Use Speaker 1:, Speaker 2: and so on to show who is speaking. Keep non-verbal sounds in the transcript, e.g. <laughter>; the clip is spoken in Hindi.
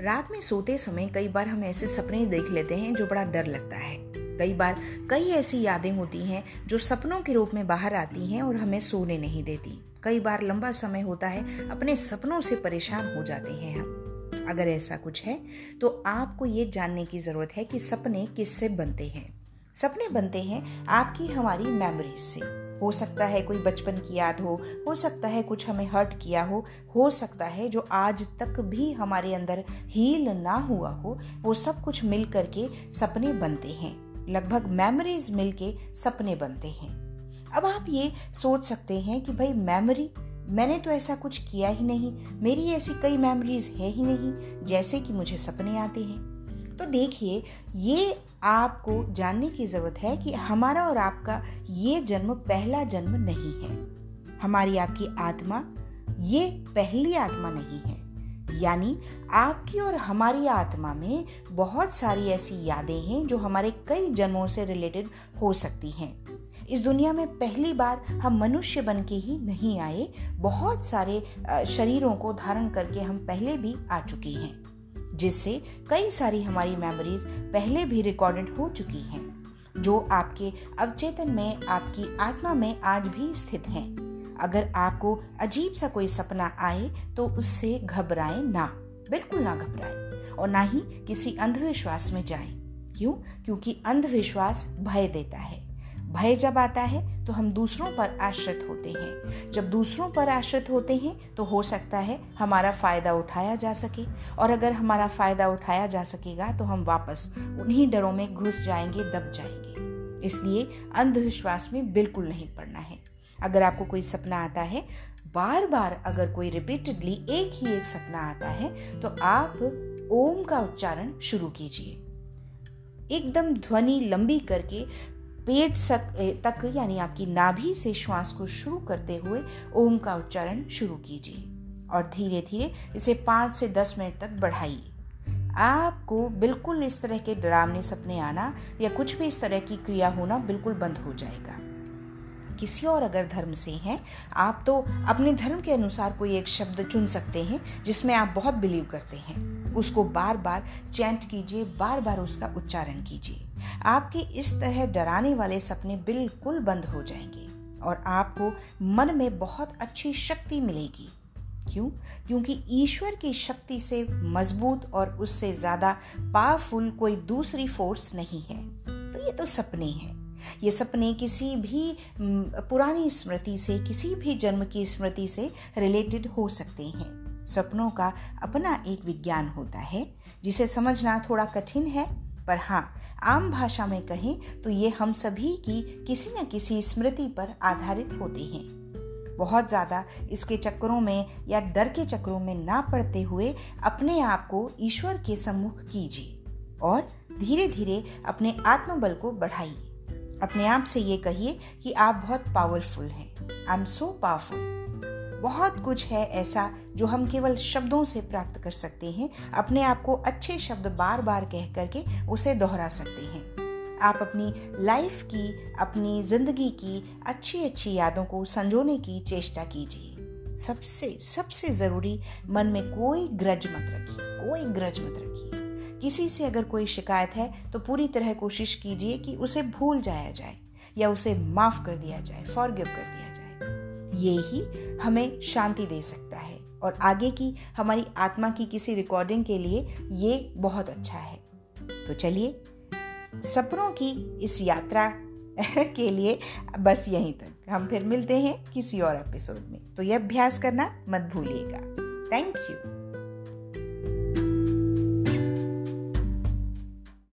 Speaker 1: रात में सोते समय कई बार हम ऐसे सपने देख लेते हैं जो बड़ा डर लगता है। कई बार कई ऐसी यादें होती हैं जो सपनों के रूप में बाहर आती हैं और हमें सोने नहीं देती। कई बार लंबा समय होता है, अपने सपनों से परेशान हो जाते हैं हम। अगर ऐसा कुछ है तो आपको ये जानने की ज़रूरत है कि सपने किससे बनते हैं। सपने बनते हैं आपकी हमारी मेमोरीज से। हो सकता है कोई बचपन की याद हो हो सकता है कुछ हमें हर्ट किया हो हो सकता है जो आज तक भी हमारे अंदर हील ना हुआ हो, वो सब कुछ मिल करके सपने बनते हैं। लगभग मेमोरीज मिल के सपने बनते हैं। अब आप ये सोच सकते हैं कि भाई मेमोरी मैंने तो ऐसा कुछ किया ही नहीं, मेरी ऐसी कई मेमोरीज है ही नहीं, जैसे कि मुझे सपने आते हैं। तो देखिए, ये आपको जानने की ज़रूरत है कि हमारा और आपका ये जन्म पहला जन्म नहीं है। हमारी आपकी आत्मा, ये पहली आत्मा नहीं है। यानी आपकी और हमारी आत्मा में बहुत सारी ऐसी यादें हैं जो हमारे कई जन्मों से रिलेटेड हो सकती हैं। इस दुनिया में पहली बार हम मनुष्य बन के ही नहीं आए, बहुत सारे शरीरों को धारण करके हम पहले भी आ चुके हैं। जिससे कई सारी हमारी मेमोरीज पहले भी रिकॉर्डेड हो चुकी हैं, जो आपके अवचेतन में, आपकी आत्मा में आज भी स्थित हैं। अगर आपको अजीब सा कोई सपना आए तो उससे घबराएँ ना, बिल्कुल ना घबराएँ, और ना ही किसी अंधविश्वास में जाएँ। क्यों? क्योंकि अंधविश्वास भय देता है। भय जब आता है तो हम दूसरों पर आश्रित होते हैं। जब दूसरों पर आश्रित होते हैं तो हो सकता है हमारा फ़ायदा उठाया जा सके। और अगर हमारा फ़ायदा उठाया जा सकेगा तो हम वापस उन्हीं डरों में घुस जाएँगे, दब जाएँगे। इसलिए अंधविश्वास में बिल्कुल नहीं पड़ना है। अगर आपको कोई सपना आता है बार बार अगर कोई रिपीटेडली एक ही एक सपना आता है तो आप ओम का उच्चारण शुरू कीजिए। एकदम ध्वनि लंबी करके पेट सक तक यानी आपकी नाभि से श्वास को शुरू करते हुए ओम का उच्चारण शुरू कीजिए और धीरे धीरे इसे पाँच से दस मिनट तक बढ़ाइए। आपको बिल्कुल इस तरह के डरावने सपने आना या कुछ भी इस तरह की क्रिया होना बिल्कुल बंद हो जाएगा। किसी और अगर धर्म से हैं, आप तो अपने धर्म के अनुसार कोई एक शब्द चुन सकते हैं, जिसमें आप बहुत बिलीव करते हैं। उसको बार बार चैंट कीजिए बार बार उसका उच्चारण कीजिए। आपके इस तरह डराने वाले सपने बिल्कुल बंद हो जाएँगे और आपको मन में बहुत अच्छी शक्ति मिलेगी। क्यों? क्योंकि ईश्वर की शक्ति से मज़बूत और उससे ज़्यादा पावरफुल कोई दूसरी फोर्स नहीं है। तो ये तो सपने हैं। ये सपने किसी भी पुरानी स्मृति से, किसी भी जन्म की स्मृति से रिलेटेड हो सकते हैं। सपनों का अपना एक विज्ञान होता है, जिसे समझना थोड़ा कठिन है, पर हाँ आम भाषा में कहें तो ये हम सभी की किसी न किसी स्मृति पर आधारित होते हैं। बहुत ज़्यादा इसके चक्करों में या डर के चक्करों में ना पड़ते हुए अपने आप को ईश्वर के सम्मुख कीजिए और धीरे धीरे अपने आत्मबल को बढ़ाइए। अपने आप से ये कहिए कि आप बहुत पावरफुल हैं। आई एम सो पावरफुल बहुत कुछ है ऐसा जो हम केवल शब्दों से प्राप्त कर सकते हैं, अपने आप को अच्छे शब्द बार बार कह करके उसे दोहरा सकते हैं। आप अपनी लाइफ की, अपनी ज़िंदगी की अच्छी अच्छी यादों को संजोने की चेष्टा कीजिए। सबसे सबसे ज़रूरी मन में कोई ग्रज मत रखिए, कोई ग्रज मत रखिए। किसी से अगर कोई शिकायत है तो पूरी तरह कोशिश कीजिए कि उसे भूल जाया जाए, या उसे माफ़ कर दिया जाए फॉरगिव कर दिया जाए। ये ही हमें शांति दे सकता है, और आगे की हमारी आत्मा की किसी रिकॉर्डिंग के लिए ये बहुत अच्छा है। तो चलिए, सपनों की इस यात्रा <laughs> के लिए बस यहीं तक। हम फिर मिलते हैं किसी और एपिसोड में। तो ये अभ्यास करना मत भूलिएगा। Thank you